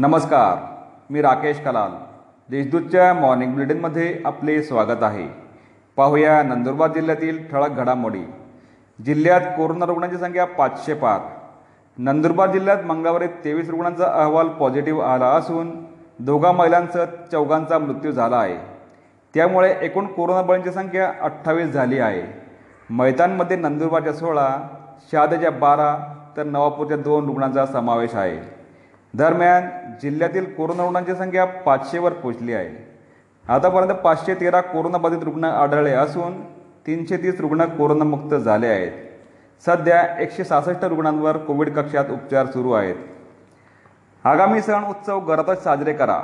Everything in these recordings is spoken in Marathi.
नमस्कार मी राकेश कलाल. देशदूतच्या मॉर्निंग बुलेटिनमध्ये आपले स्वागत आहे. पाहूया नंदुरबार जिल्ह्यातील ठळक घडामोडी. जिल्ह्यात कोरोना रुग्णांची संख्या पाचशे पार. नंदुरबार जिल्ह्यात मंगळवारी तेवीस रुग्णांचा अहवाल पॉझिटिव्ह आला असून दोघा महिलांसह चौघांचा मृत्यू झाला आहे. त्यामुळे एकूण कोरोना बळींची संख्या अठ्ठावीस झाली आहे. मैदानमध्ये नंदुरबारच्या सोळा शहाद्याच्या बारा तर नवापूरच्या दोन रुग्णांचा समावेश आहे. दरम्यान जिल्ह्यातील कोरोना रुग्णांची संख्या पाचशेवर पोचली आहे. आतापर्यंत पाचशे तेरा कोरोनाबाधित रुग्ण आढळले असून तीनशे तीस रुग्ण कोरोनामुक्त झाले आहेत. सध्या एकशे सहासष्ट रुग्णांवर कोविड कक्षात उपचार सुरू आहेत. आगामी सण उत्सव घरातच साजरे करा.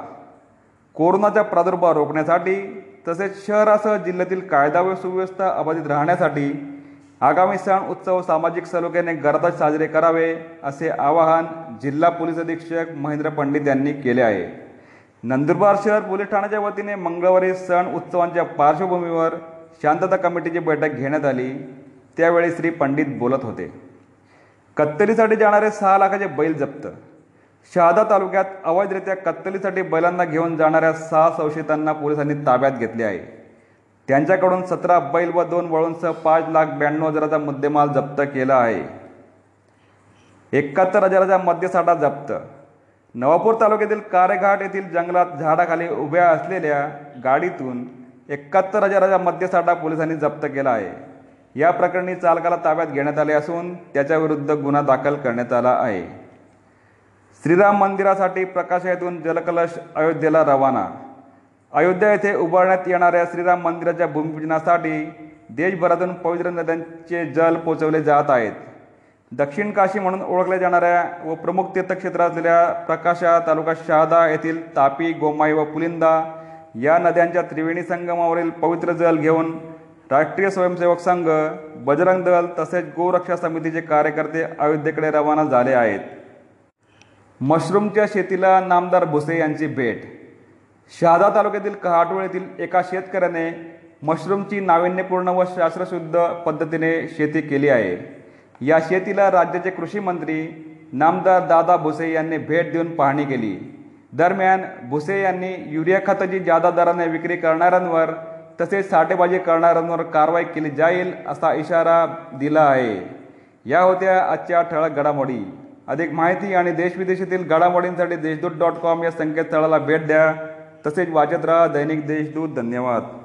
कोरोनाचा प्रादुर्भाव रोखण्यासाठी तसेच शहरासह जिल्ह्यातील कायदा व सुव्यवस्था अबाधित राहण्यासाठी आगामी सण उत्सव सामाजिक सलोख्याने घरातच साजरे करावे असे आवाहन जिल्हा पोलीस अधीक्षक महेंद्र पंडित यांनी केले आहे. नंदुरबार शहर पोलीस ठाण्याच्या वतीने मंगळवारी सण उत्सवांच्या पार्श्वभूमीवर शांतता कमिटीची बैठक घेण्यात आली. त्यावेळी श्री पंडित बोलत होते. कत्तलीसाठी जाणारे सहा लाखाचे बैल जप्त. शहादा तालुक्यात अवैधरित्या कत्तलीसाठी बैलांना घेऊन जाणाऱ्या सहा संशयितांना पोलिसांनी ताब्यात घेतले आहे. त्यांच्याकडून सतरा बैल व दोन वळूंसह पाच लाख ब्याण्णव हजाराचा मुद्देमाल जप्त केला आहे. एकाहत्तर हजाराचा मद्यसाठा जप्त. नवापूर तालुक्यातील कारेघाट येथील जंगलात झाडाखाली उभ्या असलेल्या गाडीतून एकाहत्तर हजाराचा मद्यसाठा पोलिसांनी जप्त केला आहे. या प्रकरणी चालकाला ताब्यात घेण्यात आले असून त्याच्याविरुद्ध गुन्हा दाखल करण्यात आला आहे. श्रीराम मंदिरासाठी प्रकाशयातून जलकलश अयोध्येला रवाना अयोध्या येथे उभारण्यात येणाऱ्या श्रीराम मंदिराच्या भूमिपूजनासाठी देशभरातून पवित्र नद्यांचे जल पोचवले जात आहेत. दक्षिण काशी म्हणून ओळखल्या जाणाऱ्या व प्रमुख तीर्थक्षेत्र असलेल्या प्रकाशा तालुका शहादा येथील तापी गोमाई व पुलिंदा या नद्यांच्या त्रिवेणी संगमावरील पवित्र जल घेऊन राष्ट्रीय स्वयंसेवक संघ बजरंग दल तसेच गोरक्षा समितीचे कार्यकर्ते अयोध्येकडे रवाना झाले आहेत. मशरूमच्या शेतीला नामदार भुसे यांची भेट शहादा तालुक्यातील कहाटोळ येथील एका शेतकऱ्याने मशरूमची नाविन्यपूर्ण व शास्त्रशुद्ध पद्धतीने शेती केली आहे. या शेतीला राज्याचे कृषी मंत्री नामदार दादा भुसे यांनी भेट देऊन पाहणी केली. दरम्यान भुसे यांनी युरिया खताची जादा दराने विक्री करणाऱ्यांवर तसेच साठेबाजी करणाऱ्यांवर कारवाई केली जाईल असा इशारा दिला आहे. या होत्या आजच्या ठळक घडामोडी. अधिक माहिती आणि देशविदेशातील घडामोडींसाठी देशदूत डॉट कॉम या संकेतस्थळाला भेट द्या. तसेच वाचत राहा दैनिक देशदूत. धन्यवाद.